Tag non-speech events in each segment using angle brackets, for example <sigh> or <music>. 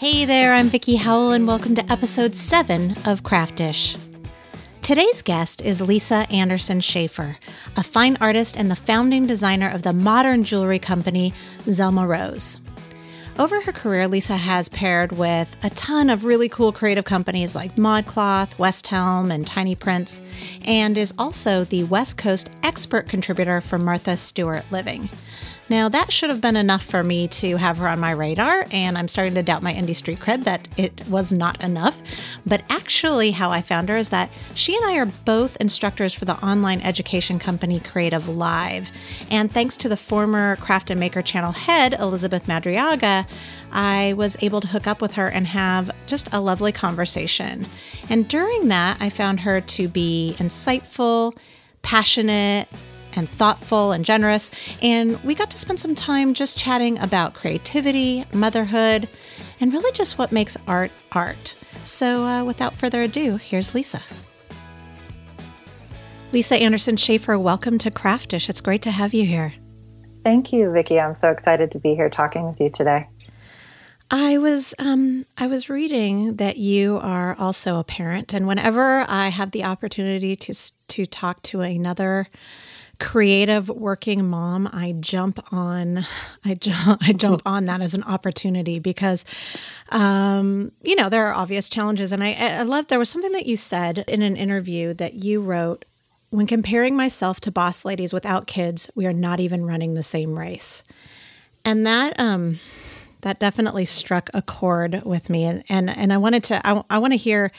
Hey there, I'm Vicki Howell, and welcome to episode 7 of Craftish. Today's guest is Lisa Anderson Schaefer, a fine artist and the founding designer of the modern jewelry company Zelma Rose. Over her career, Lisa has paired with a ton of really cool creative companies like ModCloth, West Elm, and Tiny Prints, and is also the West Coast expert contributor for Martha Stewart Living. Now, that should have been enough for me to have her on my radar, and I'm starting to doubt my indie street cred that it was not enough. But actually, how I found her is that she and I are both instructors for the online education company Creative Live. And thanks to the former Craft and Maker channel head, Elizabeth Madriaga, I was able to hook up with her and have just a lovely conversation. And during that, I found her to be insightful, passionate, and thoughtful and generous. And we got to spend some time just chatting about creativity, motherhood, and really just what makes art art. So, uh, without further ado, here's Lisa. Lisa Anderson Schaefer, welcome to Craftish. It's great to have you here. Thank you, Vicki. I'm so excited to be here talking with you today. I was um, I was reading that you are also a parent, and whenever I have the opportunity to to talk to another creative working mom, I jump on I jump <laughs> I jump on that as an opportunity because um, you know there are obvious challenges, and I I love there was something that you said in an interview that you wrote. When comparing myself to boss ladies without kids, we are not even running the same race, and that um, that definitely struck a chord with me, and and and I wanted to I, I want to hear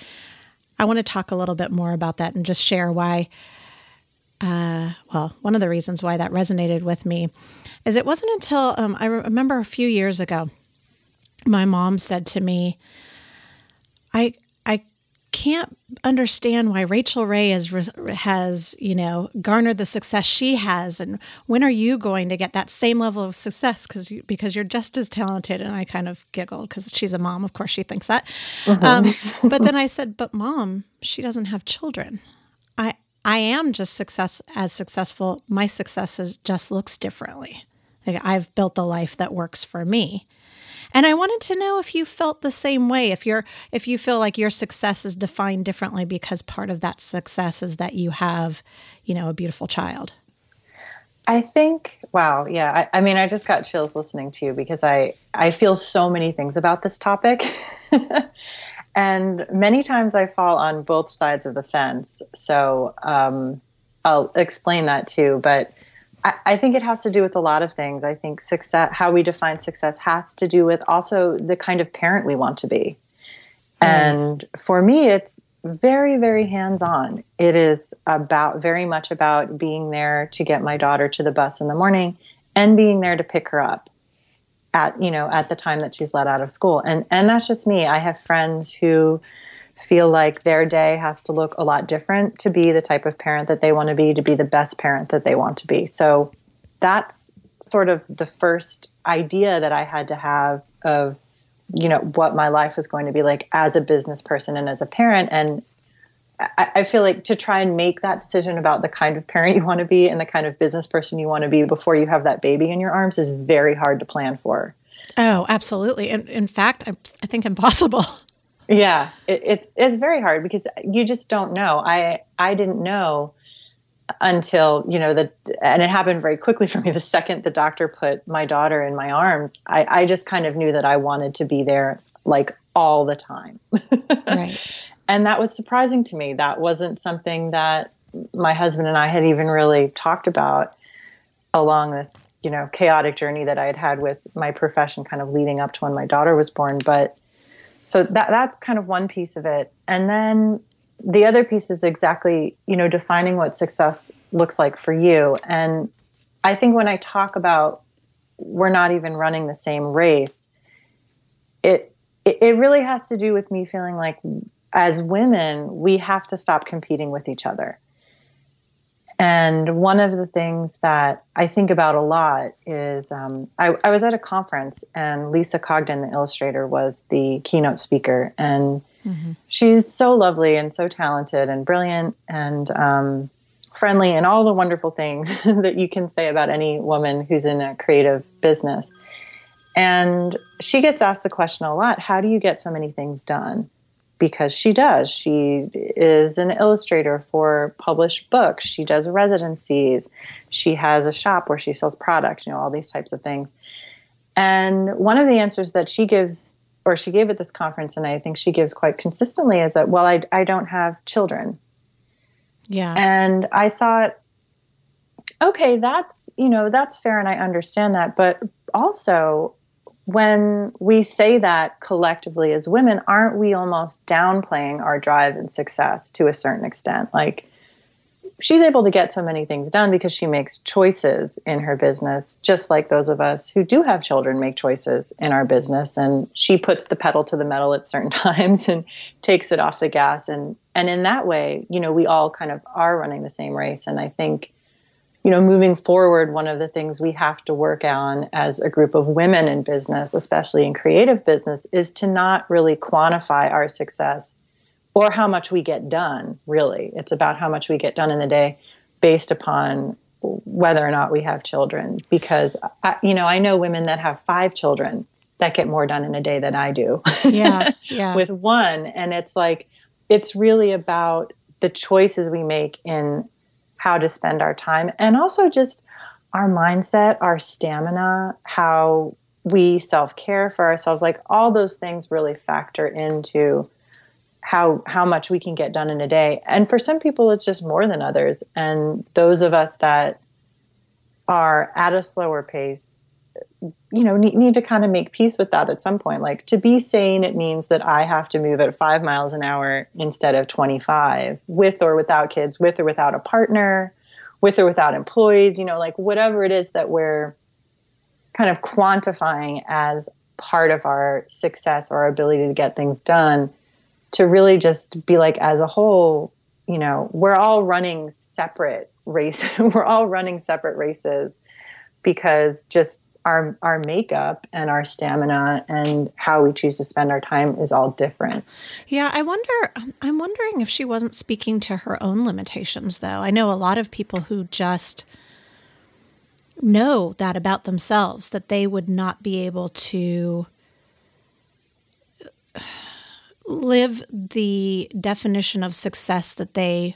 I want to talk a little bit more about that and just share why uh, well, one of the reasons why that resonated with me is it wasn't until um, I remember a few years ago, my mom said to me, "I I can't understand why Rachael Ray has has you know garnered the success she has, and when are you going to get that same level of success? Because you, because you're just as talented." And I kind of giggled because she's a mom. Of course, she thinks that. Mm-hmm. Um, but <laughs> then I said, "But mom, she doesn't have children." I am just success as successful. My success is, just looks differently. Like I've built the life that works for me. And I wanted to know if you felt the same way, if you're if you feel like your success is defined differently because part of that success is that you have, you know, a beautiful child. I think, wow, yeah. I, I mean, I just got chills listening to you because I I feel so many things about this topic. <laughs> And many times I fall on both sides of the fence. So um, I'll explain that too. But I, I, think it has to do with a lot of things. I think success, how we define success, has to do with also the kind of parent we want to be. Mm. And for me, it's very, very hands on. It is about very much about being there to get my daughter to the bus in the morning and being there to pick her up at you know at the time that she's let out of school. And and that's just me. I have friends who feel like their day has to look a lot different to be the type of parent that they want to be to be the best parent that they want to be. So that's sort of the first idea that i had to have of you know what my life was going to be like as a business person and as a parent. And I, I feel like to try and make that decision about the kind of parent you want to be and the kind of business person you want to be before you have that baby in your arms is very hard to plan for. Oh, absolutely. And in fact, I, I think impossible. <laughs> Yeah, it, it's it's very hard because you just don't know. I I didn't know until you know that, and it happened very quickly for me. The second the doctor put my daughter in my arms, I, I just kind of knew that I wanted to be there like all the time. <laughs> right and that was surprising to me. That wasn't something that my husband and I had even really talked about along this, you know, chaotic journey that I had had with my profession kind of leading up to when my daughter was born. But so that that's kind of one piece of it. And then the other piece is exactly, you know, defining what success looks like for you. And I think when I talk about we're not even running the same race, it it really has to do with me feeling like as women, we have to stop competing with each other. And one of the things that I think about a lot is um, I, I, was at a conference and Lisa Congdon, the illustrator, was the keynote speaker. And mm-hmm. she's so lovely and so talented and brilliant and um, friendly and all the wonderful things <laughs> that you can say about any woman who's in a creative business. And she gets asked the question a lot how do you get so many things done? Because she does. She is an illustrator for published books. She does residencies. She has a shop where she sells product, you know, all these types of things. And one of the answers that she gives, or she gave at this conference, and I think she gives quite consistently, is that, well, I, I don't have children. Yeah. And I thought, okay, that's, you know, that's fair and I understand that. But also, when we say that collectively as women, aren't we almost downplaying our drive and success to a certain extent? Like, she's able to get so many things done because she makes choices in her business, just like those of us who do have children make choices in our business. And she puts the pedal to the metal at certain <laughs> times and takes it off the gas. And, and in that way, you know, we all kind of are running the same race. And I think you know, moving forward, one of the things we have to work on as a group of women in business, especially in creative business, is to not really quantify our success or how much we get done, really. It's about how much we get done in the day based upon whether or not we have children. Because, I, you know, I know women that have five children that get more done in a day than I do. Yeah. <laughs> Yeah. with one. And it's like, it's really about the choices we make in how to spend our time and also just our mindset, our stamina, how we self care for ourselves. Like all those things really factor into how how much we can get done in a day. And for some people, it's just more than others. And those of us that are at a slower pace, you know, need, need to kind of make peace with that at some point. Like to be sane, it means that I have to move at five miles an hour instead of 25 with or without kids, with or without a partner, with or without employees, you know, like whatever it is that we're kind of quantifying as part of our success or our ability to get things done to really just be like as a whole you know we're all running separate races <laughs> we're all running separate races because just our our makeup and our stamina and how we choose to spend our time is all different. Yeah, I wonder I'm wondering if she wasn't speaking to her own limitations though. I know a lot of people who just know that about themselves that they would not be able to <sighs> live the definition of success that they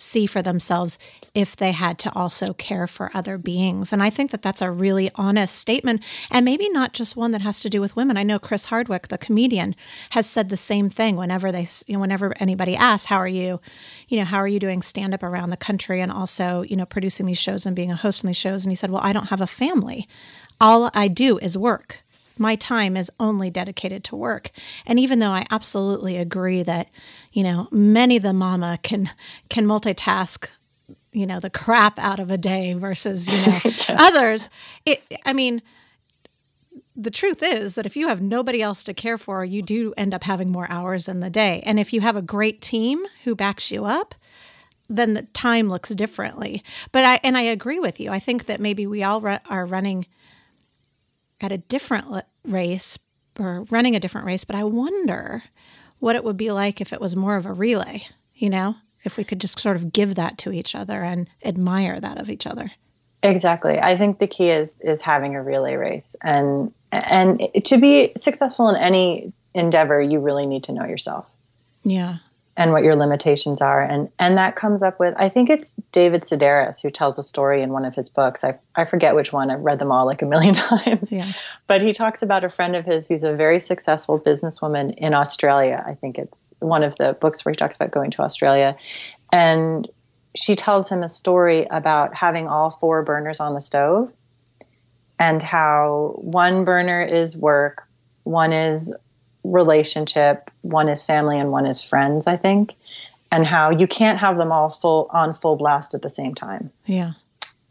see for themselves if they had to also care for other beings. And I think that that's a really honest statement, and maybe not just one that has to do with women. I know Chris Hardwick, the comedian, has said the same thing whenever they, you know, whenever anybody asks, "How are you?" You know, how are you doing stand up around the country, and also, you know, producing these shows and being a host on these shows? And he said, "Well, I don't have a family." all I do is work. My time is only dedicated to work. And even though I absolutely agree that, you know, many the mama can can multitask, you know, the crap out of a day versus, you know, <laughs> others, it I mean, the truth is that if you have nobody else to care for, you do end up having more hours in the day. And if you have a great team who backs you up, then the time looks differently. But I and I agree with you. I think that maybe we all are running at a different race or running a different race, but I wonder what it would be like if it was more of a relay, you know, if we could just sort of give that to each other and admire that of each other. Exactly. I think the key is is having a relay race and and to be successful in any endeavor, you really need to know yourself. Yeah and what your limitations are. And and that comes up with i think it's david sedaris who tells a story in one of his books. I, I forget which one. I've read them all like a million <laughs> times. Yeah. but he talks about a friend of his who's a very successful businesswoman in australia. I think it's one of the books where he talks about going to australia. And she tells him a story about having all four burners on the stove and how one burner is work one is relationship one is family and one is friends i think and how you can't have them all full on full blast at the same time. Yeah.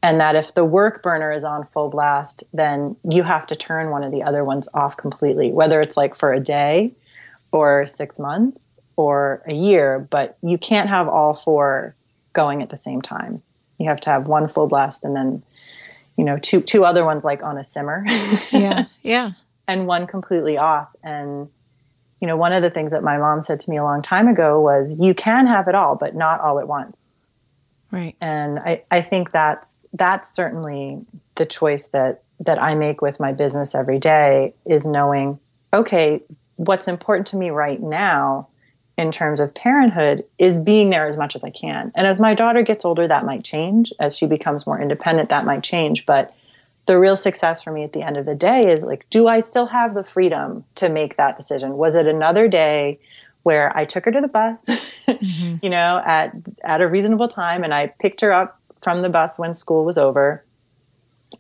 And that if the work burner is on full blast then you have to turn one of the other ones off completely whether it's like for a day or 6 months or a year but you can't have all four going at the same time. You have to have one full blast and then you know two two other ones like on a simmer. Yeah. <laughs> Yeah. And one completely off and you know, one of the things that my mom said to me a long time ago was, you can have it all, but not all at once. Right. And I, I think that's that's certainly the choice that that I make with my business every day is knowing, okay, what's important to me right now in terms of parenthood is being there as much as I can. And as my daughter gets older, that might change. As she becomes more independent, that might change. But the real success for me at the end of the day is like, do I still have the freedom to make that decision? Was it another day where I took her to the bus, <laughs> mm-hmm. you know, at at a reasonable time, and I picked her up from the bus when school was over,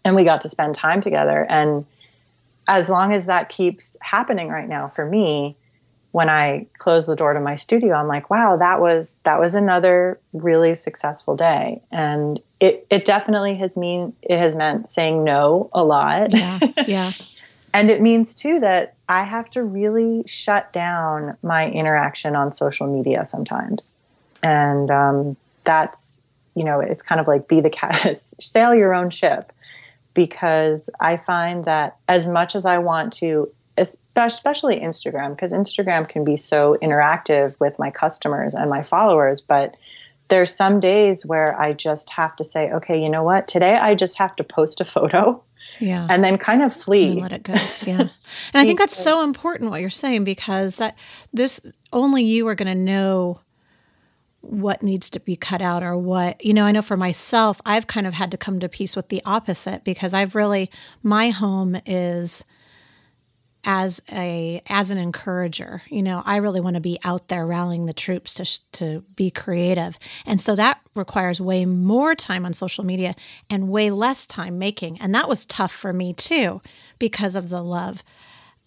and we got to spend time together. And as long as that keeps happening right now for me, when I close the door to my studio, I'm like, wow, that was that was another really successful day. And it it definitely has mean it has meant saying no a lot. Yeah. Yeah. <laughs> and it means too that I have to really shut down my interaction on social media sometimes. And um, that's, you know, it's kind of like be the cat, <laughs> sail your own ship. Because I find that as much as I want to, especially Instagram, because Instagram can be so interactive with my customers and my followers, but there's some days where I just have to say, okay, you know what? Today I just have to post a photo yeah. and then kind of flee. let it go. Yeah. And i think that's so important what you're saying because that this only you are going to know what needs to be cut out or what you know i know for myself i've kind of had to come to peace with the opposite because i've really my home is as a as an encourager. You know i really want to be out there rallying the troops to to be creative. And so that requires way more time on social media and way less time making. And that was tough for me too because of the love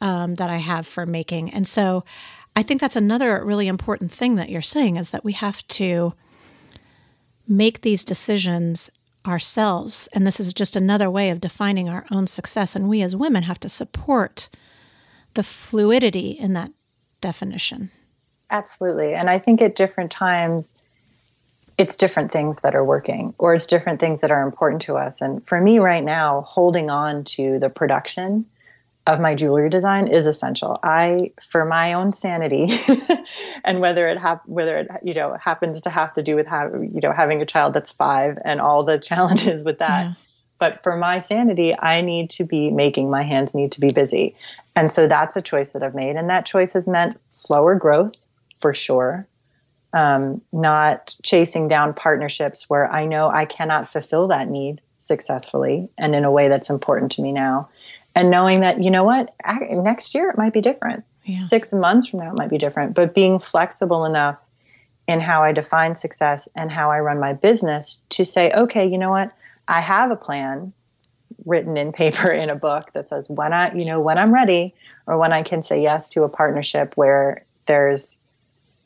um, that i have for making. And so i think that's another really important thing that you're saying is that we have to make these decisions ourselves. And this is just another way of defining our own success. And we as women have to support the fluidity in that definition. Absolutely. And I think at different times, it's different things that are working or it's different things that are important to us. And for me right now, holding on to the production of my jewelry design is essential. I, for my own sanity, <laughs> and whether it hap- whether it you know happens to have to do with have, you know having a child that's five and all the <laughs> challenges with that, yeah. But for my sanity, I need to be making my hands need to be busy. And so that's a choice that I've made. And that choice has meant slower growth for sure. Um, not chasing down partnerships where I know I cannot fulfill that need successfully and in a way that's important to me now. And knowing that, you know what, next year it might be different. Yeah. Six months from now it might be different. But being flexible enough in how I define success and how I run my business to say, okay, you know what, I have a plan written in paper in a book that says when I, you know, when I'm ready or when I can say yes to a partnership where there's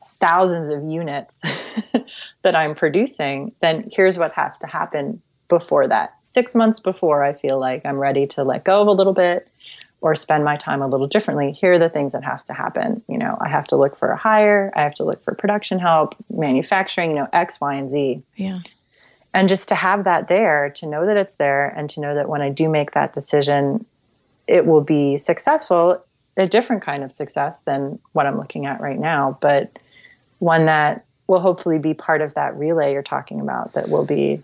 thousands of units <laughs> that I'm producing, then here's what has to happen before that. 6 months before I feel like I'm ready to let go of a little bit or spend my time a little differently. Here are the things that have to happen. You know, I have to look for a hire, I have to look for production help, manufacturing, you know, X, Y, and Z. Yeah and just to have that there to know that it's there and to know that when i do make that decision it will be successful a different kind of success than what i'm looking at right now but one that will hopefully be part of that relay you're talking about that will be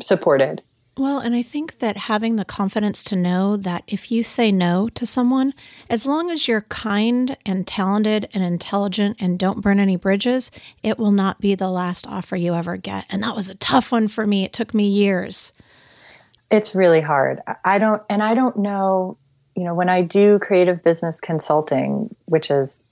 supported well, and I think that having the confidence to know that if you say no to someone, as long as you're kind and talented and intelligent and don't burn any bridges, it will not be the last offer you ever get. And that was a tough one for me. It took me years. It's really hard. I don't, and I don't know, you know, when I do creative business consulting, which is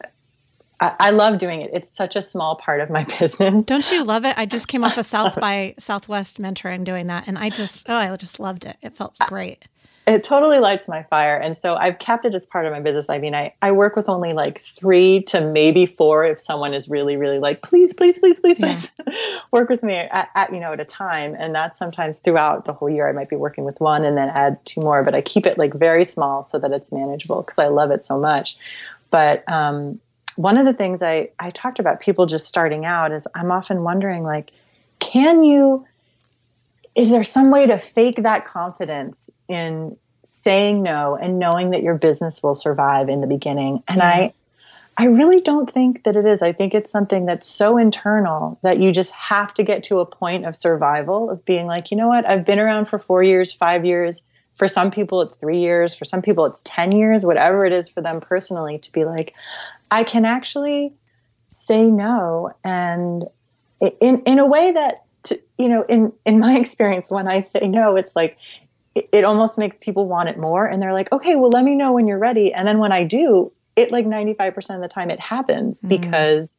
I, I, love doing it. It's such a small part of my <laughs> business. Don't you love it? I just came off a <laughs> South by Southwest mentoring doing that, and I just oh, I just loved it. It felt great. It totally lights my fire, and so I've kept it as part of my business. I mean, I I work with only like three to maybe four if someone is really really like please please please please, please yeah. <laughs> work with me at, at you know at a time, and that's sometimes throughout the whole year. I might be working with one and then add two more, but I keep it like very small so that it's manageable because I love it so much. But um, one of the things I, I talked about people just starting out is I'm often wondering like, can you, is there some way to fake that confidence in saying no and knowing that your business will survive in the beginning? And I, I really don't think that it is. I think it's something that's so internal that you just have to get to a point of survival of being like, you know what, I've been around for four years, five years. For some people, it's three years. For some people, it's 10 years, whatever it is for them personally, to be like, I can actually say no. And in, in a way that, to, you know, in, in my <laughs> experience, when I say no, it's like, it, it almost makes people want it more. And they're like, okay, well, let me know when you're ready. And then when I do, it like 95% of the time it happens mm. because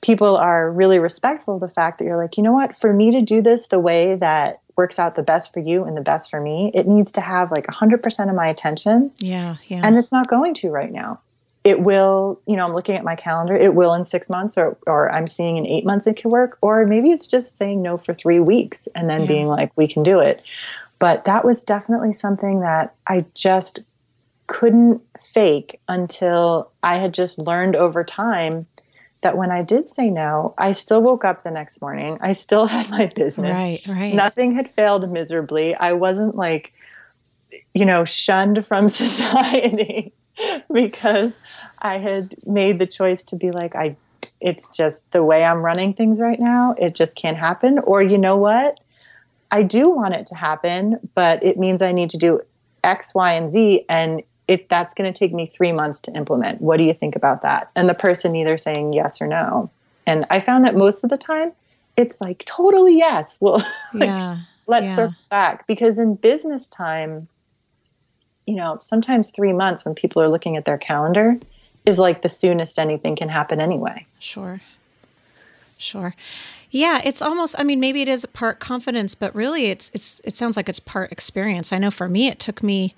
people are really respectful of the fact that you're like, you know what, for me to do this the way that works out the best for you and the best for me, it needs to have like 100% of my attention. Yeah, yeah. And it's not going to right now. It will, you know, I'm looking at my calendar, it will in six months, or, or I'm seeing in eight months it can work, or maybe it's just saying no for three weeks and then yeah. being like, we can do it. But that was definitely something that I just couldn't fake until I had just learned over time that when I did say no, I still woke up the next morning. I still had my business. Right, right. Nothing had failed miserably. I wasn't like, you know, shunned from <laughs> society <laughs> because I had made the choice to be like, I, it's just the way I'm running things right now. It just can't happen. Or, you know what? I do want it to happen, but it means I need to do X, Y, and Z. And if that's going to take me three months to implement. What do you think about that? And the person either saying yes or no. And I found that most of the time, it's like totally yes. Well, <laughs> like, yeah. let's yeah. circle back because in business time, you know, sometimes three months when people are looking at their calendar is like the soonest anything can happen anyway. Sure. Sure. Yeah, it's almost I mean maybe it is part confidence, but really it's it's it sounds like it's part experience. I know for me it took me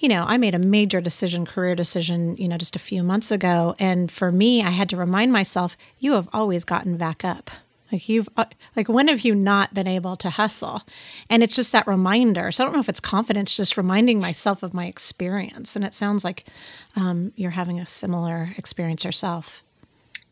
you know, I made a major decision, career decision, you know, just a few months ago. And for me, I had to remind myself, you have always gotten back up. Like you've, uh, like when have you not been able to hustle? And it's just that reminder. So I don't know if it's confidence, just reminding myself of my experience. And it sounds like um, you're having a similar experience yourself.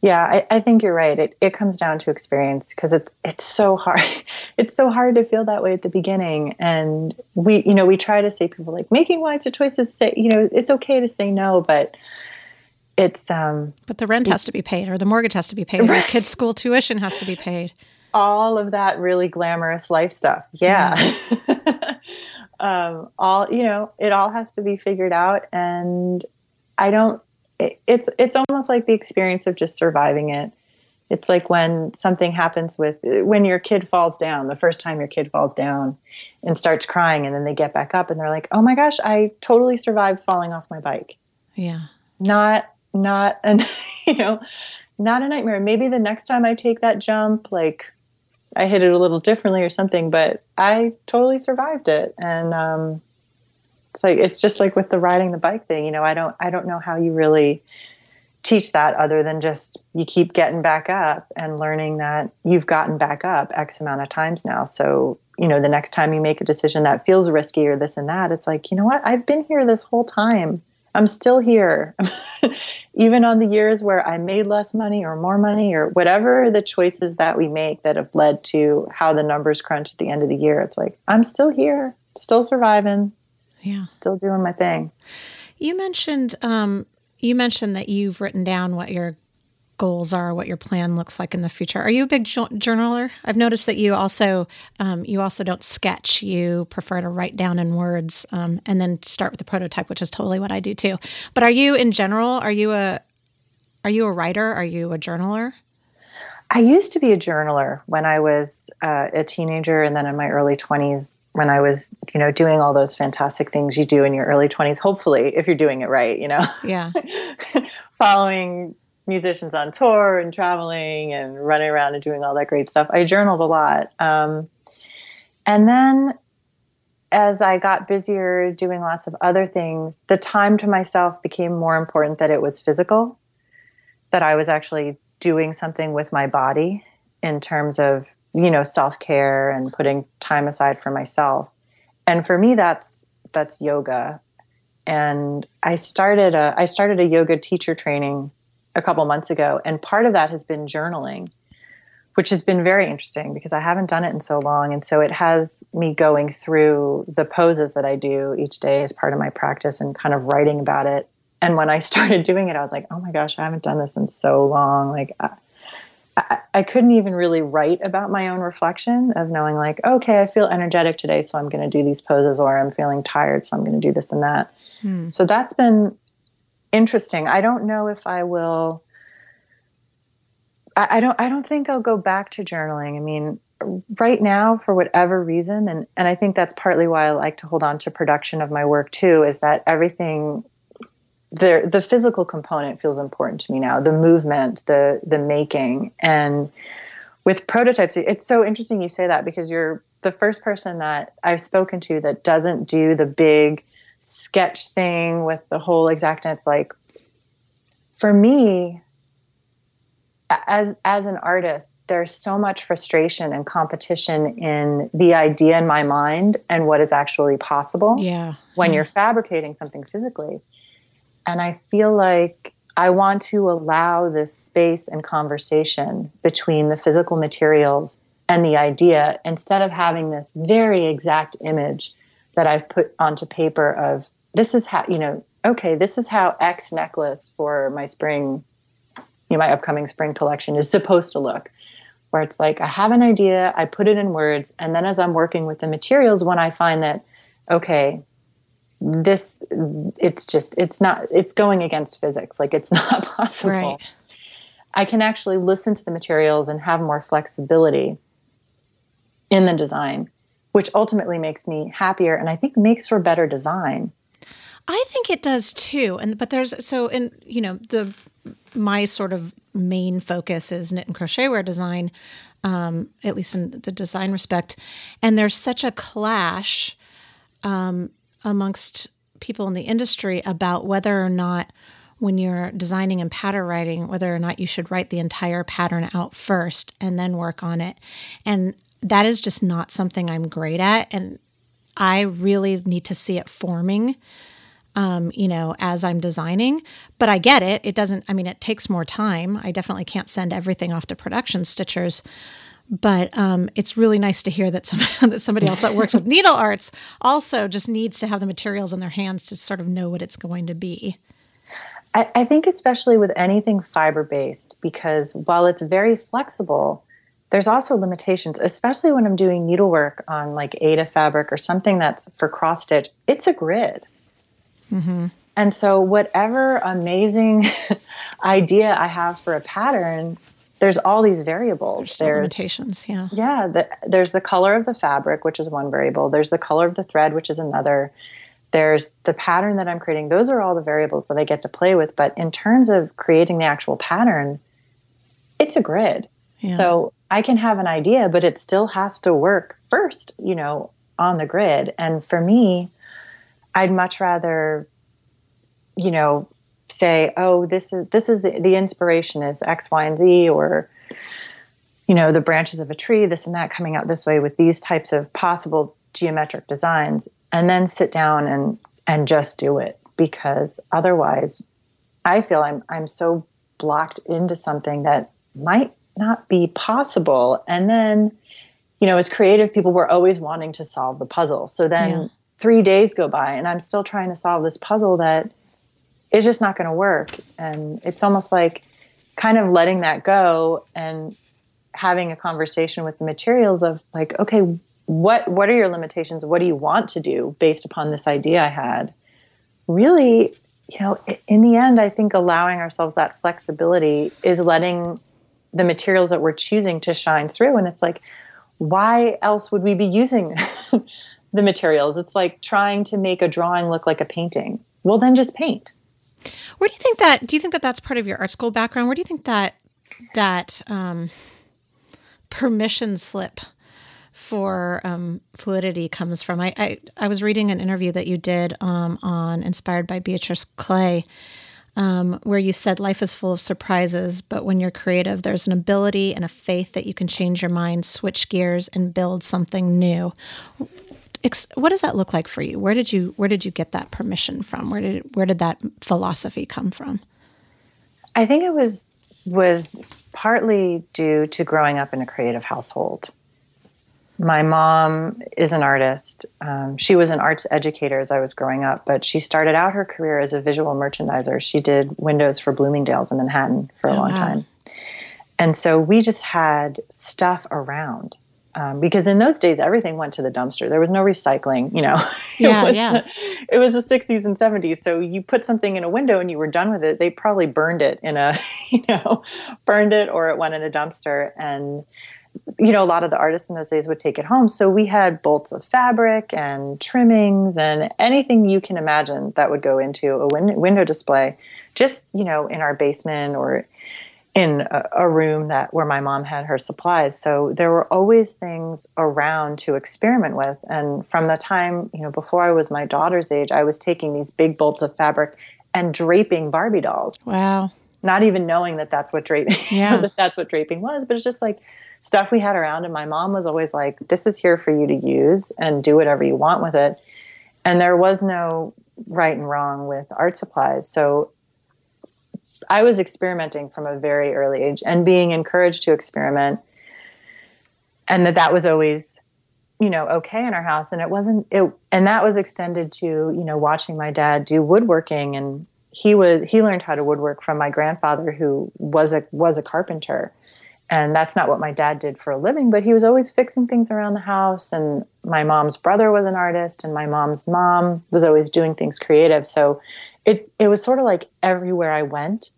Yeah, I, I, think you're right. It, it comes down to experience because it's it's so hard. <laughs> It's so hard to feel that way at the beginning. And we, you know, we try to say people like making wiser choices. Say, you know, it's okay to say no, but it's um. But the rent has to be paid, or the mortgage has to be paid, or the kids' school tuition has to be paid. <laughs> All of that really glamorous life stuff. Yeah. yeah. <laughs> um, all you know, it all has to be figured out, and I don't it's it's almost like the experience of just surviving it. It's like when something happens with when your kid falls down, the first time your kid falls down and starts crying and then they get back up and they're like, "Oh my gosh, I totally survived falling off my bike." Yeah. Not not an <laughs> you know, not a nightmare. Maybe the next time I take that jump like I hit it a little differently or something, but I totally survived it. And um it's like it's just like with the riding the bike thing you know i don't i don't know how you really teach that other than just you keep getting back up and learning that you've gotten back up x amount of times now. So you know the next time you make a decision that feels risky or this and that it's like you know what? I've been here this whole time i'm still here. <laughs> Even on the years where i made less money or more money or whatever the choices that we make that have led to how the numbers crunch at the end of the year it's like i'm still here still surviving yeah. still doing my thing. You mentioned um, you mentioned that you've written down what your goals are what your plan looks like in the future. Are you a big journaler? I've noticed that you also um, you also don't sketch. You prefer to write down in words um, and then start with the prototype which is totally what i do too. But are you in general are you a are you a writer? Are you a journaler? I used to be a journaler when I was uh, a teenager, and then in my early twenties, when I was, you know, doing all those fantastic things you do in your early twenties. Hopefully, if you're doing it right, you know, yeah, <laughs> following musicians on tour and traveling and running around and doing all that great stuff. I journaled a lot, um, and then as I got busier doing lots of other things, the time to myself became more important. That it was physical, that I was actually doing something with my body in terms of you know self-care and putting time aside for myself and for me that's that's yoga and i started a i started a yoga teacher training a couple months ago and part of that has been journaling which has been very interesting because i haven't done it in so long and so it has me going through the poses that i do each day as part of my practice and kind of writing about it and when I <laughs> started doing it, I was like, oh my gosh, I haven't done this in so long. Like, I, I, I couldn't even really write about my own reflection of knowing, like, okay, I feel energetic today, so I'm going to do these poses, or I'm feeling tired, so I'm going to do this and that. Hmm. So that's been interesting. I don't know if I will. I, I don't. I don't think I'll go back to journaling. I mean, right now, for whatever reason, and and I think that's partly why I like to hold on to production of my work too, is that everything the the physical component feels important to me now the movement the the making and with prototypes it's so interesting you say that because you're the first person that I've spoken to that doesn't do the big sketch thing with the whole exact and it's like for me as as an artist there's so much frustration and competition in the idea in my mind and what is actually possible yeah. when you're <laughs> fabricating something physically. And I feel like I want to allow this space and conversation between the physical materials and the idea instead of having this very exact image that I've put onto paper of this is how, you know, okay, this is how X necklace for my spring, you know, my upcoming spring collection is supposed to look. Where it's like, I have an idea, I put it in words, and then as I'm working with the materials, when I find that, okay, this it's just it's not it's going against physics like it's <laughs> not possible right. i can actually listen to the materials and have more flexibility in the design which ultimately makes me happier and i think makes for better design. I think it does too and but there's so in you know the my sort of main focus is knit and crochet wear design um, at least in the design respect and there's such a clash um, amongst people in the industry about whether or not when you're designing and pattern writing whether or not you should write the entire pattern out first and then work on it. And that is just not something i'm great at and i really need to see it forming um, you know as i'm designing. But i get it. It doesn't i mean it takes more time. I definitely can't send everything off to production stitchers but um, it's really nice to hear that, some, <laughs> that somebody else that works with <laughs> needle arts also just needs to have the materials in their hands to sort of know what it's going to be. I, I think, especially with anything fiber based, because while it's very flexible, there's also limitations, especially when I'm doing needlework on like Aida fabric or something that's for cross stitch. It's a grid. Mm-hmm. And so, whatever amazing <laughs> idea I have for a pattern, there's all these variables. There's, there's limitations, yeah. Yeah, the, there's the color of the fabric, which is one variable. There's the color of the thread, which is another. There's the pattern that I'm creating. Those are all the variables that I get to play with. But in terms of creating the actual pattern, it's a grid. Yeah. So I can have an idea, but it still has to work first, you know, on the grid. And for me, I'd much rather, you know, say, oh, this is this is the, the inspiration is X, Y, and Z, or you know, the branches of a tree, this and that coming out this way with these types of possible geometric designs, and then sit down and and just do it because otherwise I feel I'm I'm so blocked into something that might not be possible. And then, you know, as creative people, we're always wanting to solve the puzzle. So then yeah. three days go by and I'm still trying to solve this puzzle that is just not going to work. And it's almost like kind of letting that go and having a conversation with the materials of like, okay, what what are your limitations? What do you want to do based upon this idea I had? Really, you know, in the end, I think allowing ourselves that flexibility is letting the materials that we're choosing to shine through. And it's like, why else would we be using <laughs> the materials? It's like trying to make a drawing look like a painting. Well, then just paint. Where do you think that? Do you think that that's part of your art school background? Where do you think that that um, permission slip for um, fluidity comes from? I, I, I was reading an interview that you did um, on inspired by Beatrice Clay. Um, where you said life is full of surprises, but when you're creative, there's an ability and a faith that you can change your mind, switch gears, and build something new what does that look like for you? Where did you where did you get that permission from? Where did where did that philosophy come from? I think it was was partly due to growing up in a creative household. My mom is an artist. Um, she was an arts educator as I was growing up, but she started out her career as a visual merchandiser. She did windows for Bloomingdale's in Manhattan for a oh, long wow. time. And so we just had stuff around. Um, because in those days everything went to the dumpster. There was no recycling, you know. <laughs> Yeah, it was, yeah. <laughs> It was the 60s and 70s. So you put something in a window and you were done with it. They probably burned it in a, <laughs> you know, burned it or it went in a dumpster. And you know, a lot of the artists in those days would take it home. So we had bolts of fabric and trimmings and anything you can imagine that would go into a win- window display, just you know, in our basement or in a, a, room that where my mom had her supplies. So there were always things around to experiment with. And from the time you know before I was my daughter's age, I was taking these big bolts of fabric and draping Barbie dolls. Wow. Not even knowing that that's what draping yeah. <laughs> that that's what draping was, but it's just like stuff we had around. And my mom was always like, this is here for you to use and do whatever you want with it. And there was no right and wrong with art supplies. So I was experimenting from a very early age and being encouraged to experiment. And that that was always you know okay in our house and it wasn't it and that was extended to you know watching my dad do woodworking and he was he learned how to woodwork from my grandfather who was a was a carpenter and that's not what my dad did for a living but he was always fixing things around the house. And my mom's brother was an artist and my mom's mom was always doing things creative. So it it was sort of like everywhere i went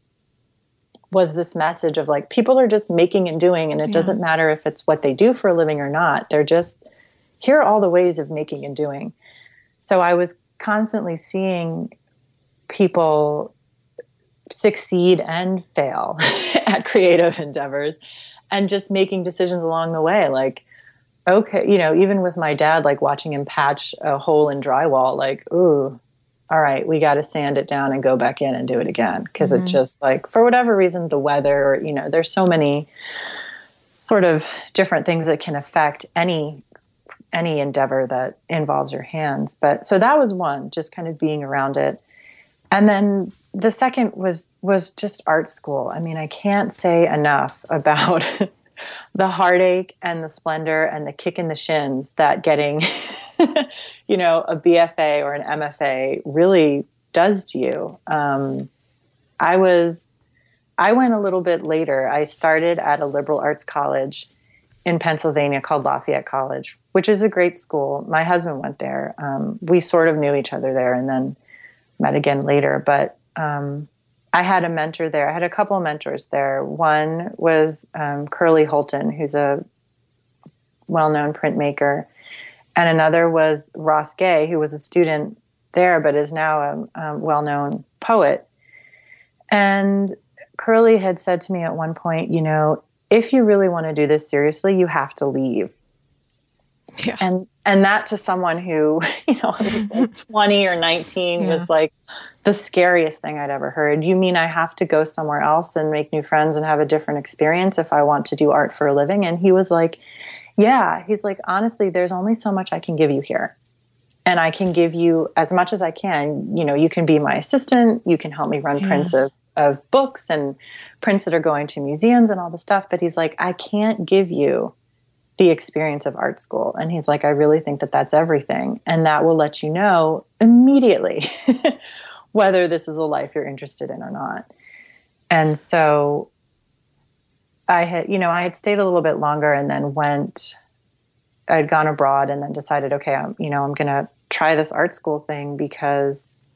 was this message of like people are just making and doing and it yeah. doesn't matter if it's what they do for a living or not. They're just here are all the ways of making and doing. So i was constantly seeing people succeed and fail <laughs> at creative endeavors and just making decisions along the way. Like okay you know even with my dad like watching him patch a hole in drywall like ooh all right we got to sand it down and go back in and do it again. Because mm-hmm. it just like for whatever reason the weather or you know there's so many sort of different things that can affect any any endeavor that involves your hands. But so that was one just kind of being around it. And then the second was was just art school. I mean, I can't say enough <laughs> about the heartache and the splendor and the kick in the shins that getting, <laughs> you know, a BFA or an MFA really does to you. Um, I was, I went a little bit later. I started at a liberal arts college in Pennsylvania called Lafayette College, which is a great school. My husband went there. Um, we sort of knew each other there, and then met again later. But um, I had a mentor there. I had a couple of mentors there. One was um, Curlee Holton, who's a well-known printmaker, and another was Ross Gay, who was a student there but is now a, a well-known poet. And Curly had said to me at one point, you know, if you really want to do this seriously, you have to leave. Yeah. And and that to someone who, <laughs> you know, was like <laughs> 20 or 19 yeah. was like the scariest thing I'd ever heard. You mean I have to go somewhere else and make new friends and have a different experience if I want to do art for a living? And he was like, Yeah. He's like, honestly, there's only so much I can give you here. And I can give you as much as I can. You know, you can be my assistant, you can help me run yeah. prints of, of books and prints that are going to museums and all the stuff. But he's like, I can't give you the experience of art school. And he's like, I really think that that's everything. And that will let you know immediately <laughs> whether this is a life you're interested in or not. And so I had, you know, I had stayed a little bit longer and then went, I'd gone abroad and then decided, okay, I'm, you know, I'm going to try this art school thing because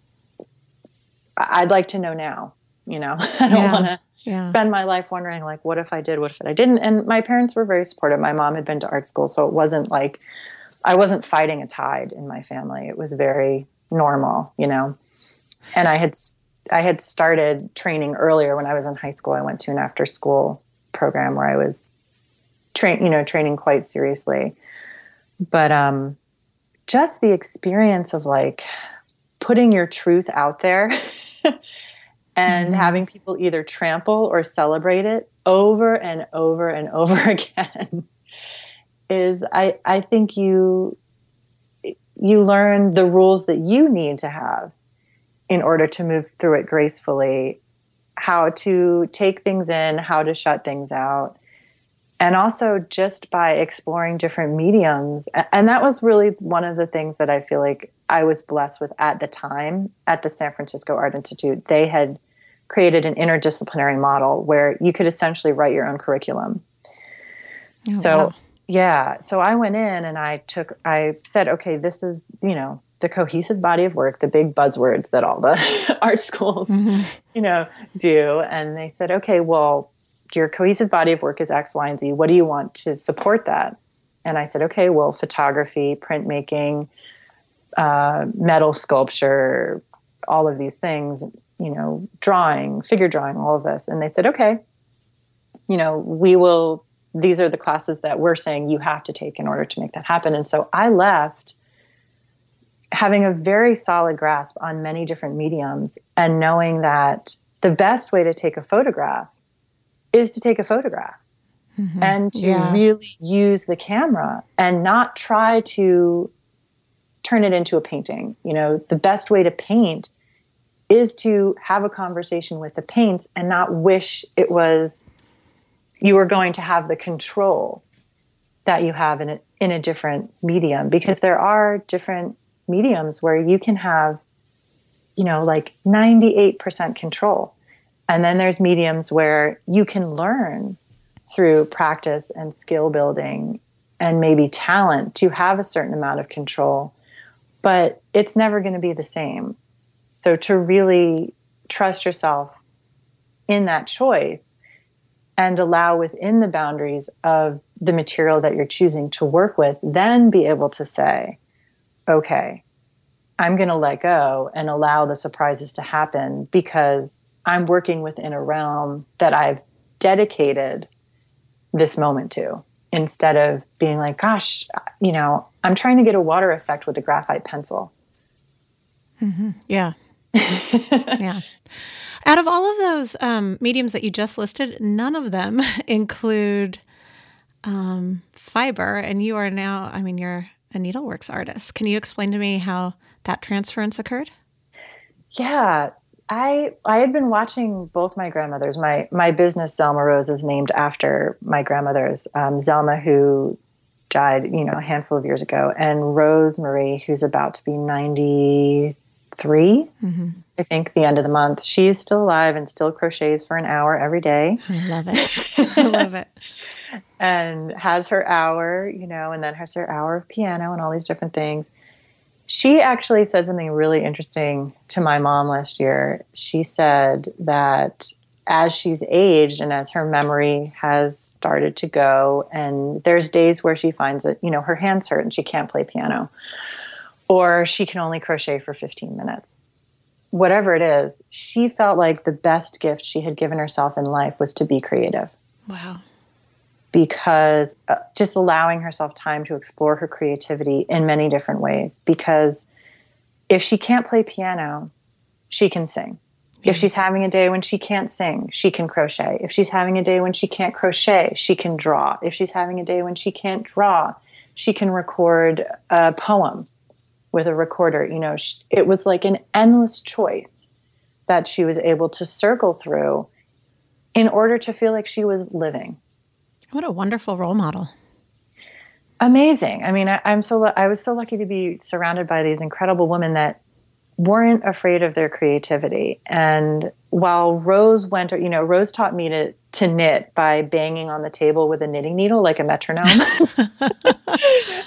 I'd like to know now you know <laughs> i don't yeah. want to yeah. spend my life wondering like what if i did what if i didn't? And my parents were very supportive. My mom had been to art school so it wasn't like i wasn't fighting a tide in my family. It was very normal you know? And i had i had started training earlier when i was in high school. I went to an after school program where i was train you know training quite seriously. But um just the experience of like putting your truth out there <laughs> and mm-hmm. having people either trample or celebrate it over and over and <laughs> over again is I, I think you you learn the rules that you need to have in order to move through it gracefully how to take things in how to shut things out and also just by exploring different mediums and that was really one of the things that i feel like i was blessed with at the time at the san francisco art institute they had created an interdisciplinary model where you could essentially write your own curriculum oh, so wow. yeah so i went in and i took i said okay this is you know the cohesive body of work the big buzzwords that all the <laughs> art schools mm-hmm. you know do and they said okay well your cohesive body of work is X, Y, and Z. What do you want to support that? And I said, okay, well, photography, printmaking, uh, metal sculpture, all of these things, you know, drawing, figure drawing, all of this. And they said, okay, you know, we will, these are the classes that we're saying you have to take in order to make that happen. And so I left having a very solid grasp on many different mediums and knowing that the best way to take a photograph is to take a photograph mm-hmm. and to yeah. really use the camera and not try to turn it into a painting. You know, the best way to paint is to have a conversation with the paints and not wish it was you were going to have the control that you have in a, in a different medium because there are different mediums where you can have you know like 98% control and then there's mediums where you can learn through practice and skill building and maybe talent to have a certain amount of control, but it's never going to be the same. So to really trust yourself in that choice and allow within the boundaries of the material that you're choosing to work with, then be able to say, okay, I'm going to let go and allow the surprises to happen because I'm working within a realm that I've dedicated this moment to instead of being like, gosh, you know, I'm trying to get a water effect with a graphite pencil. Mm-hmm. Yeah. <laughs> yeah. Out of all of those um, mediums that you just listed, none of them <laughs> include um, fiber. And you are now, I mean, you're a needleworks artist. Can you explain to me how that transference occurred? Yeah. I I had been watching both my grandmothers. My my business Zelma Rose is named after my grandmothers. Um, Zelma, who died, you know, a handful of years ago, and Rose Marie, who's about to be ninety three. Mm-hmm. I think the end of the month. She's still alive and still crochets for an hour every day. I love it. <laughs> I love it. and has her hour, you know, and then has her hour of piano and all these different things she actually said something really interesting to my mom last year. She said that as she's aged and as her memory has started to go, and there's days where she finds that, you know, her hands hurt and she can't play piano, or she can only crochet for 15 minutes. Whatever it is, she felt like the best gift she had given herself in life was to be creative. Wow because uh, just allowing herself time to explore her creativity in many different ways. Because if she can't play piano, she can sing. If she's having a day when she can't sing, she can crochet. If she's having a day when she can't crochet, she can draw. If she's having a day when she can't draw, she can record a poem with a recorder. You know, it was like an endless choice that she was able to circle through in order to feel like she was living. What a wonderful role model. Amazing. I mean, I, am so I was so lucky to be surrounded by these incredible women that weren't afraid of their creativity. And while Rose went, you know, Rose taught me to to knit by banging on the table with a knitting needle like a metronome. <laughs>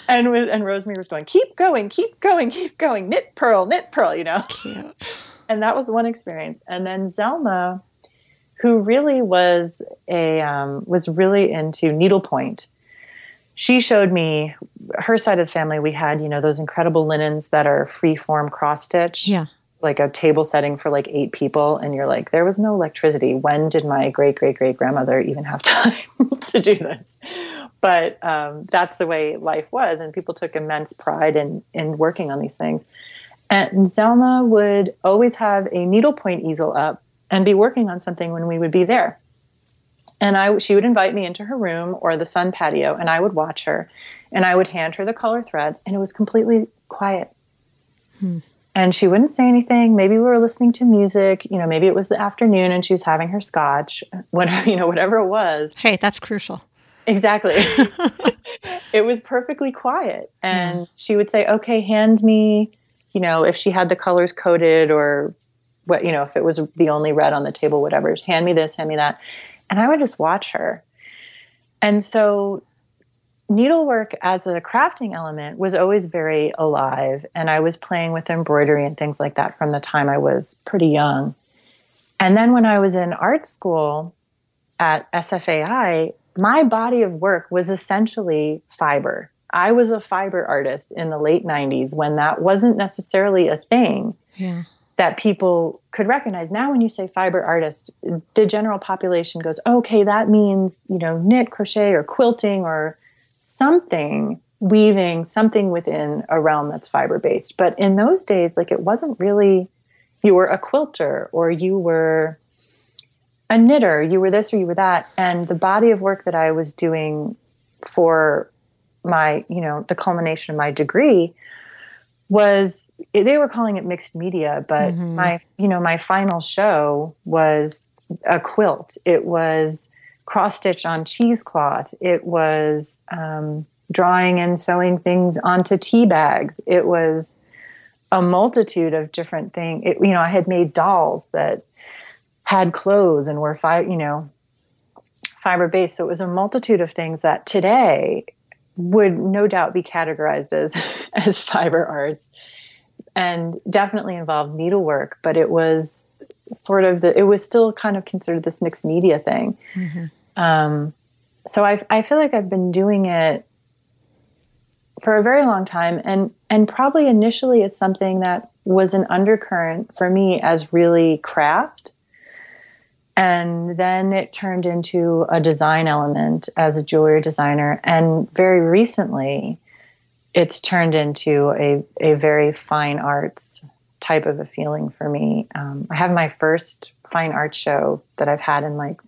and with and Rose Marie was going, keep going, keep going, keep going, knit purl, knit purl, you know. Cute. And that was one experience. And then Zelma who really was a um, was really into needlepoint. She showed me her side of the family. We had you know those incredible linens that are free form cross stitch. Yeah. Like a table setting for like eight people, and you're like, there was no electricity. When did my great great great grandmother even have <laughs> time to do this? But um, that's the way life was, and people took immense pride in in working on these things. And Zelma would always have a needlepoint easel up and be working on something when we would be there. And I, she would invite me into her room or the sun patio, and I would watch her, and I would hand her the color threads, and it was completely quiet. Hmm. And she wouldn't say anything. Maybe we were listening to music. You know, maybe it was the afternoon, and she was having her scotch. <laughs> Whatever, you know, whatever it was. Hey, that's crucial. Exactly. <laughs> it was perfectly quiet. And yeah. she would say, okay, hand me, you know, if she had the colors coded or what, you know, if it was the only red on the table, whatever, hand me this, hand me that. And I would just watch her. And so needlework as a crafting element was always very alive. And I was playing with embroidery and things like that from the time I was pretty young. And then when I was in art school at SFAI, my body of work was essentially fiber. I was a fiber artist in the late 90s when that wasn't necessarily a thing yeah. that people could recognize. Now, when you say fiber artist, the general population goes, okay, that means, you know, knit, crochet, or quilting, or something weaving something within a realm that's fiber based. But in those days, like it wasn't really, you were a quilter or you were a knitter, you were this or you were that. And the body of work that I was doing for my, you know, the culmination of my degree was they were calling it mixed media, but mm-hmm. my, you know, my final show was a quilt. It was cross stitch on cheesecloth. It was um, drawing and sewing things onto tea bags. It was a multitude of different things. It, you know, I had made dolls that had clothes and were fiber, you know, fiber based. So it was a multitude of things that today would no doubt be categorized as <laughs> as fiber arts and definitely involved needlework but it was sort of the it was still kind of considered this mixed media thing mm-hmm. Um, so I, I feel like i've been doing it for a very long time and and probably initially it's something that was an undercurrent for me as really craft and then it turned into a design element as a jewelry designer. And very recently, it's turned into a, a very fine arts type of a feeling for me. Um, I have my first fine art show that I've had in like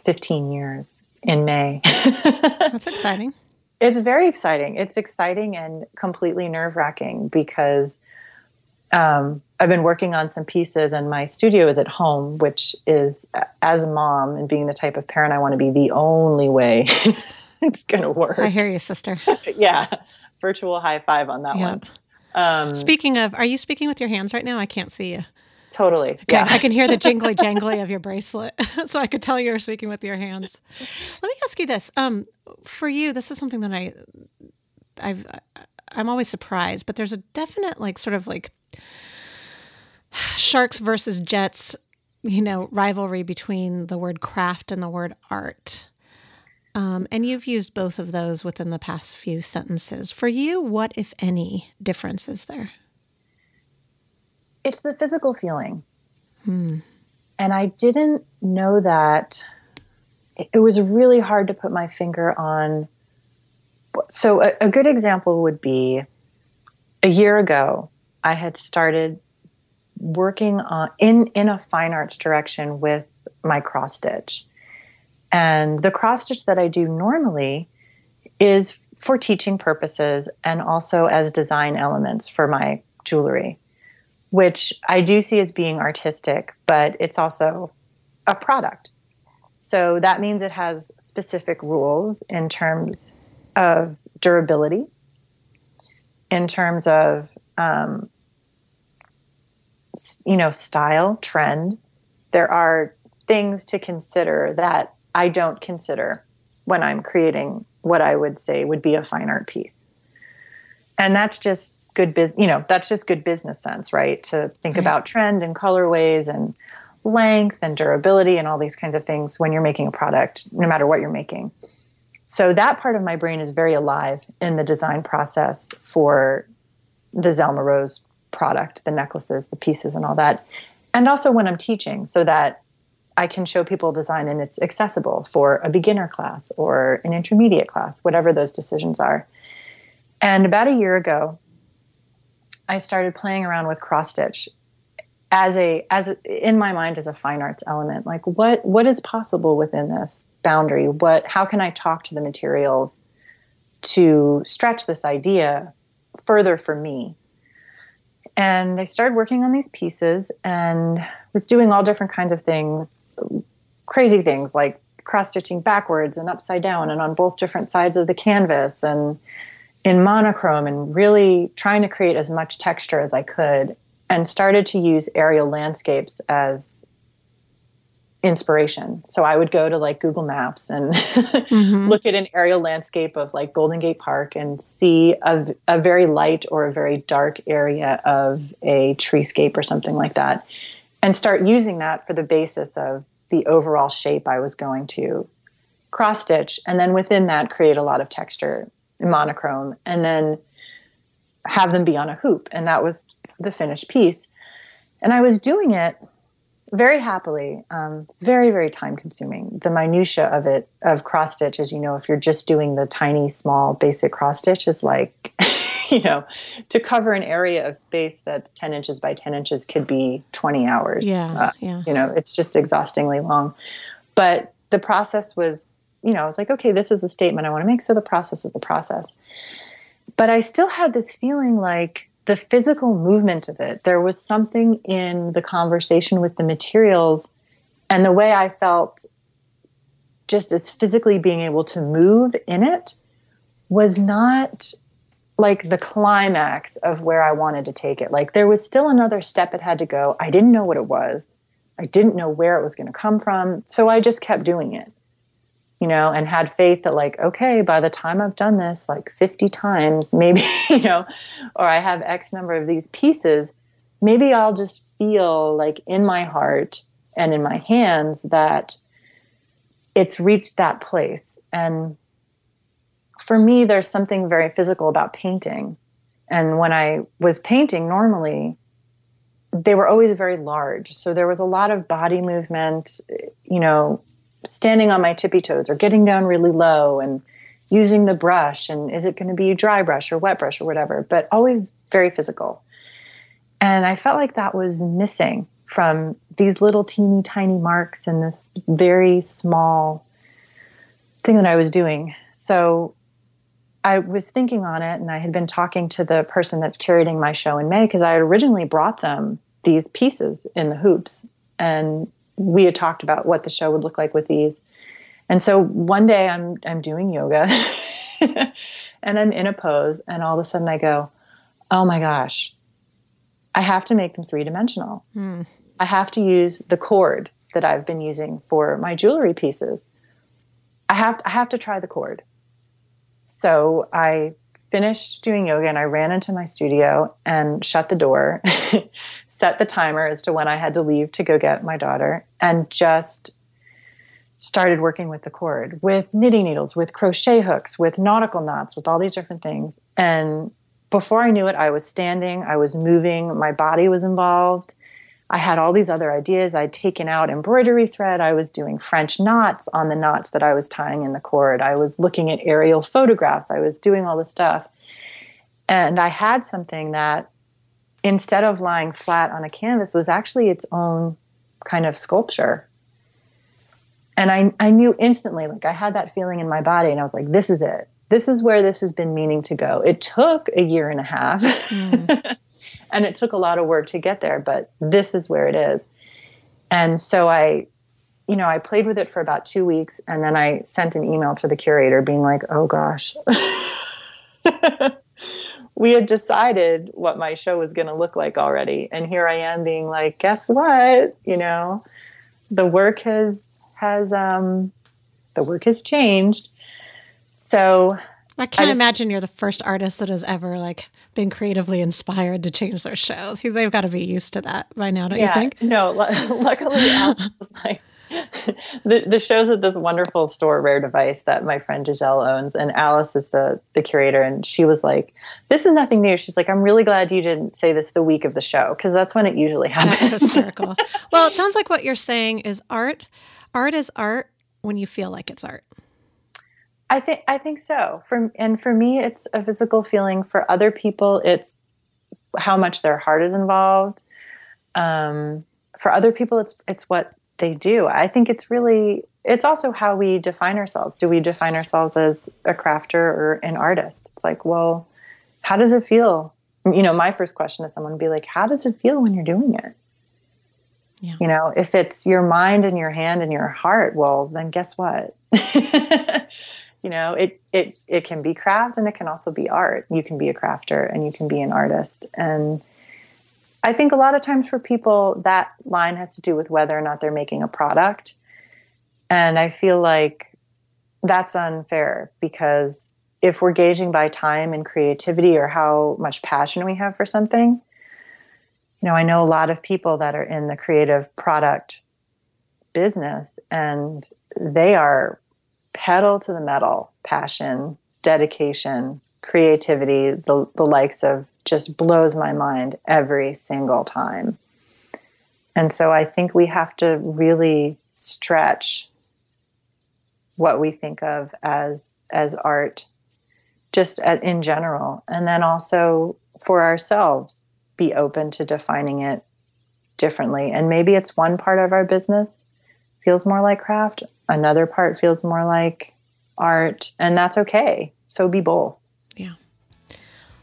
15 years in May. <laughs> That's exciting. It's very exciting. It's exciting and completely nerve wracking because um, I've been working on some pieces, and my studio is at home, which is, as a mom and being the type of parent I want to be, the only way <laughs> it's going to work. I hear you, sister. <laughs> yeah, virtual high five on that yep. one. Um, speaking of, are you speaking with your hands right now? I can't see you. Totally. Okay, yeah. I can hear the jingly <laughs> jangly of your bracelet, <laughs> so I could tell you're speaking with your hands. Let me ask you this: um, for you, this is something that I, I've, I'm always surprised, but there's a definite like sort of like sharks versus jets, you know, rivalry between the word craft and the word art. Um, and you've used both of those within the past few sentences. For you, what, if any, difference is there? It's the physical feeling. Hmm. And I didn't know that. It was really hard to put my finger on. So, a, a good example would be a year ago, I had started working on in in a fine arts direction with my cross stitch. And the cross stitch that I do normally is for teaching purposes and also as design elements for my jewelry, which I do see as being artistic, but it's also a product. So that means it has specific rules in terms of durability, in terms of um, you know, style, trend. There are things to consider that I don't consider when I'm creating what I would say would be a fine art piece. And that's just good business, you know, that's just good business sense, right? To think right. about trend and colorways and length and durability and all these kinds of things when you're making a product, no matter what you're making. So that part of my brain is very alive in the design process for the Zelma Rose product, the necklaces, the pieces, and all that. And also when I'm teaching, so that I can show people design and it's accessible for a beginner class or an intermediate class, whatever those decisions are. And about a year ago, I started playing around with cross stitch as a as a, in my mind as a fine arts element. Like what what is possible within this boundary? What how can I talk to the materials to stretch this idea further for me and I started working on these pieces and was doing all different kinds of things, crazy things like cross stitching backwards and upside down and on both different sides of the canvas and in monochrome and really trying to create as much texture as I could and started to use aerial landscapes as inspiration. So I would go to like Google Maps and <laughs> mm-hmm. look at an aerial landscape of like Golden Gate Park and see a, a very light or a very dark area of a treescape or something like that and start using that for the basis of the overall shape I was going to cross stitch and then within that create a lot of texture monochrome and then have them be on a hoop and that was the finished piece. And I was doing it very happily um, very very time consuming the minutia of it of cross stitch as you know if you're just doing the tiny small basic cross stitch is like <laughs> you know to cover an area of space that's 10 inches by 10 inches could be 20 hours. Yeah, uh, yeah. you know it's just exhaustingly long. But the process was you know i was like okay this is a statement i want to make so the process is the process but i still had this feeling like the physical movement of it. There was something in the conversation with the materials and the way I felt just as physically being able to move in it was not like the climax of where I wanted to take it. Like there was still another step it had to go. I didn't know what it was. I didn't know where it was going to come from. So I just kept doing it you know, and had faith that, like, okay, by the time I've done this like 50 times, <laughs> maybe, you know, or I have X number of these pieces, maybe I'll just feel like in my heart and in my hands that it's reached that place. And for me, there's something very physical about painting. And when I was painting normally, they were always very large. So there was a lot of body movement, you know, standing on my tippy toes or getting down really low and using the brush and is it going to be dry brush or wet brush or whatever but always very physical. And i felt like that was missing from these little teeny tiny marks and this very small thing that i was doing. So i was thinking on it and i had been talking to the person that's curating my show in may because i had originally brought them these pieces in the hoops and we had talked about what the show would look like with these. And so one day I'm I'm doing yoga <laughs> and I'm in a pose and all of a sudden I go, "Oh my gosh. I have to make them three-dimensional. Hmm. I have to use the cord that I've been using for my jewelry pieces. I have to, I have to try the cord." So I finished doing yoga and I ran into my studio and shut the door, <laughs> set the timer as to when I had to leave to go get my daughter, and just started working with the cord, with knitting needles, with crochet hooks, with nautical knots, with all these different things. And before I knew it, I was standing, I was moving, my body was involved. I had all these other ideas. I'd taken out embroidery thread. I was doing French knots on the knots that I was tying in the cord. I was looking at aerial photographs. I was doing all this stuff. And I had something that, instead of lying flat on a canvas, was actually its own kind of sculpture. And I, I knew instantly, like I had that feeling in my body, and I was like, this is it. This is where this has been meaning to go. It took a year and a half. Mm. <laughs> and it took a lot of work to get there but this is where it is and so i you know i played with it for about two weeks and then i sent an email to the curator being like oh gosh <laughs> we had decided what my show was going to look like already and here i am being like guess what you know the work has has um the work has changed so I can't I just, imagine you're the first artist that has ever like been creatively inspired to change their show. They've got to be used to that by now, don't yeah, you think? No, <laughs> luckily Alice was like <laughs> the, the show's at this wonderful store, Rare Device, that my friend Giselle owns, and Alice is the the curator, and she was like, "This is nothing new." She's like, "I'm really glad you didn't say this the week of the show because that's when it usually happens." That's hysterical. <laughs> well, it sounds like what you're saying is art. Art is art when you feel like it's art. I think I think so. For and for me, it's a physical feeling. For other people, it's how much their heart is involved. Um, for other people, it's it's what they do. I think it's really it's also how we define ourselves. Do we define ourselves as a crafter or an artist? It's like, well, how does it feel? You know, my first question to someone would be like, how does it feel when you're doing it? Yeah. You know, if it's your mind and your hand and your heart, well, then guess what? <laughs> you know, it it it can be craft and it can also be art. You can be a crafter and you can be an artist. And I think a lot of times for people that line has to do with whether or not they're making a product. And I feel like that's unfair because if we're gauging by time and creativity or how much passion we have for something, you know, I know a lot of people that are in the creative product business and they are pedal to the metal passion, dedication, creativity, the, the likes of just blows my mind every single time. And so I think we have to really stretch what we think of as as art just at, in general and then also for ourselves be open to defining it differently. And maybe it's one part of our business feels more like craft, another part feels more like art, and that's okay. So be both. Yeah.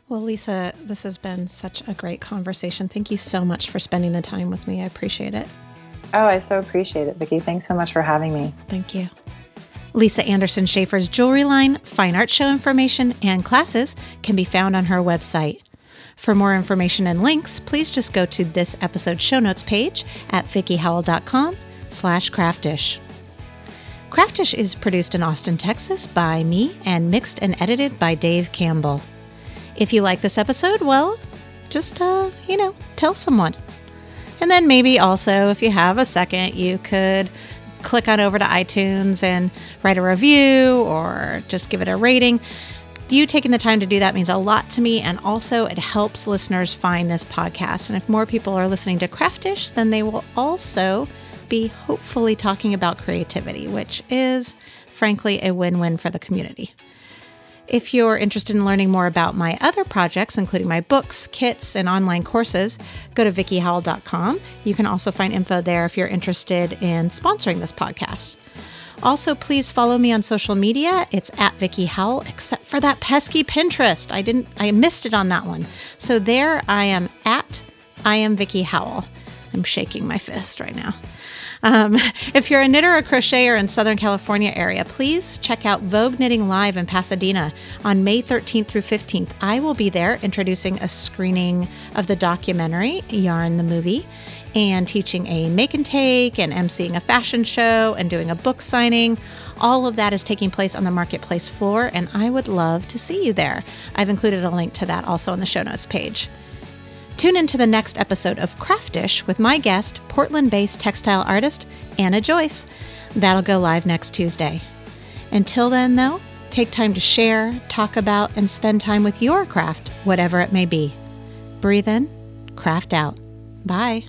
Well, Lisa, this has been such a great conversation. Thank you so much for spending the time with me. I appreciate it. Oh, I so appreciate it, Vicki. Thanks so much for having me. Thank you. Lisa Anderson Schaefer's jewelry line, fine art show information, and classes can be found on her website. For more information and links, please just go to this episode's show notes page at vickihowell.com slash craftish. Craftish is produced in Austin, Texas by me and mixed and edited by Dave Campbell. If you like this episode, well, just, uh, you know, tell someone. And then maybe also, if you have a second, you could click on over to iTunes and write a review or just give it a rating you taking the time to do that means a lot to me, and also it helps listeners find this podcast. And if more people are listening to Craftish, then they will also be hopefully talking about creativity, which is frankly a win win for the community. If you're interested in learning more about my other projects, including my books, kits, and online courses, go to vickihowell.com. You can also find info there if you're interested in sponsoring this podcast. Also, please follow me on social media. It's at Vicki Howell, except for that pesky Pinterest. I didn't, I missed it on that one. So there I am at I am Vicki Howell. I'm shaking my fist right now. Um, <laughs> if you're a knitter or crocheter in Southern California area, please check out Vogue Knitting Live in Pasadena on May 13th through 15th. I will be there introducing a screening of the documentary Yarn the Movie and teaching a make and take and emceeing a fashion show and doing a book signing. All of that is taking place on the marketplace floor, and I would love to see you there. I've included a link to that also on the show notes page. Tune in to the next episode of Craftish with my guest, Portland based textile artist Anna Joyce. That'll go live next Tuesday. Until then, though, take time to share, talk about, and spend time with your craft, whatever it may be. Breathe in, craft out. Bye.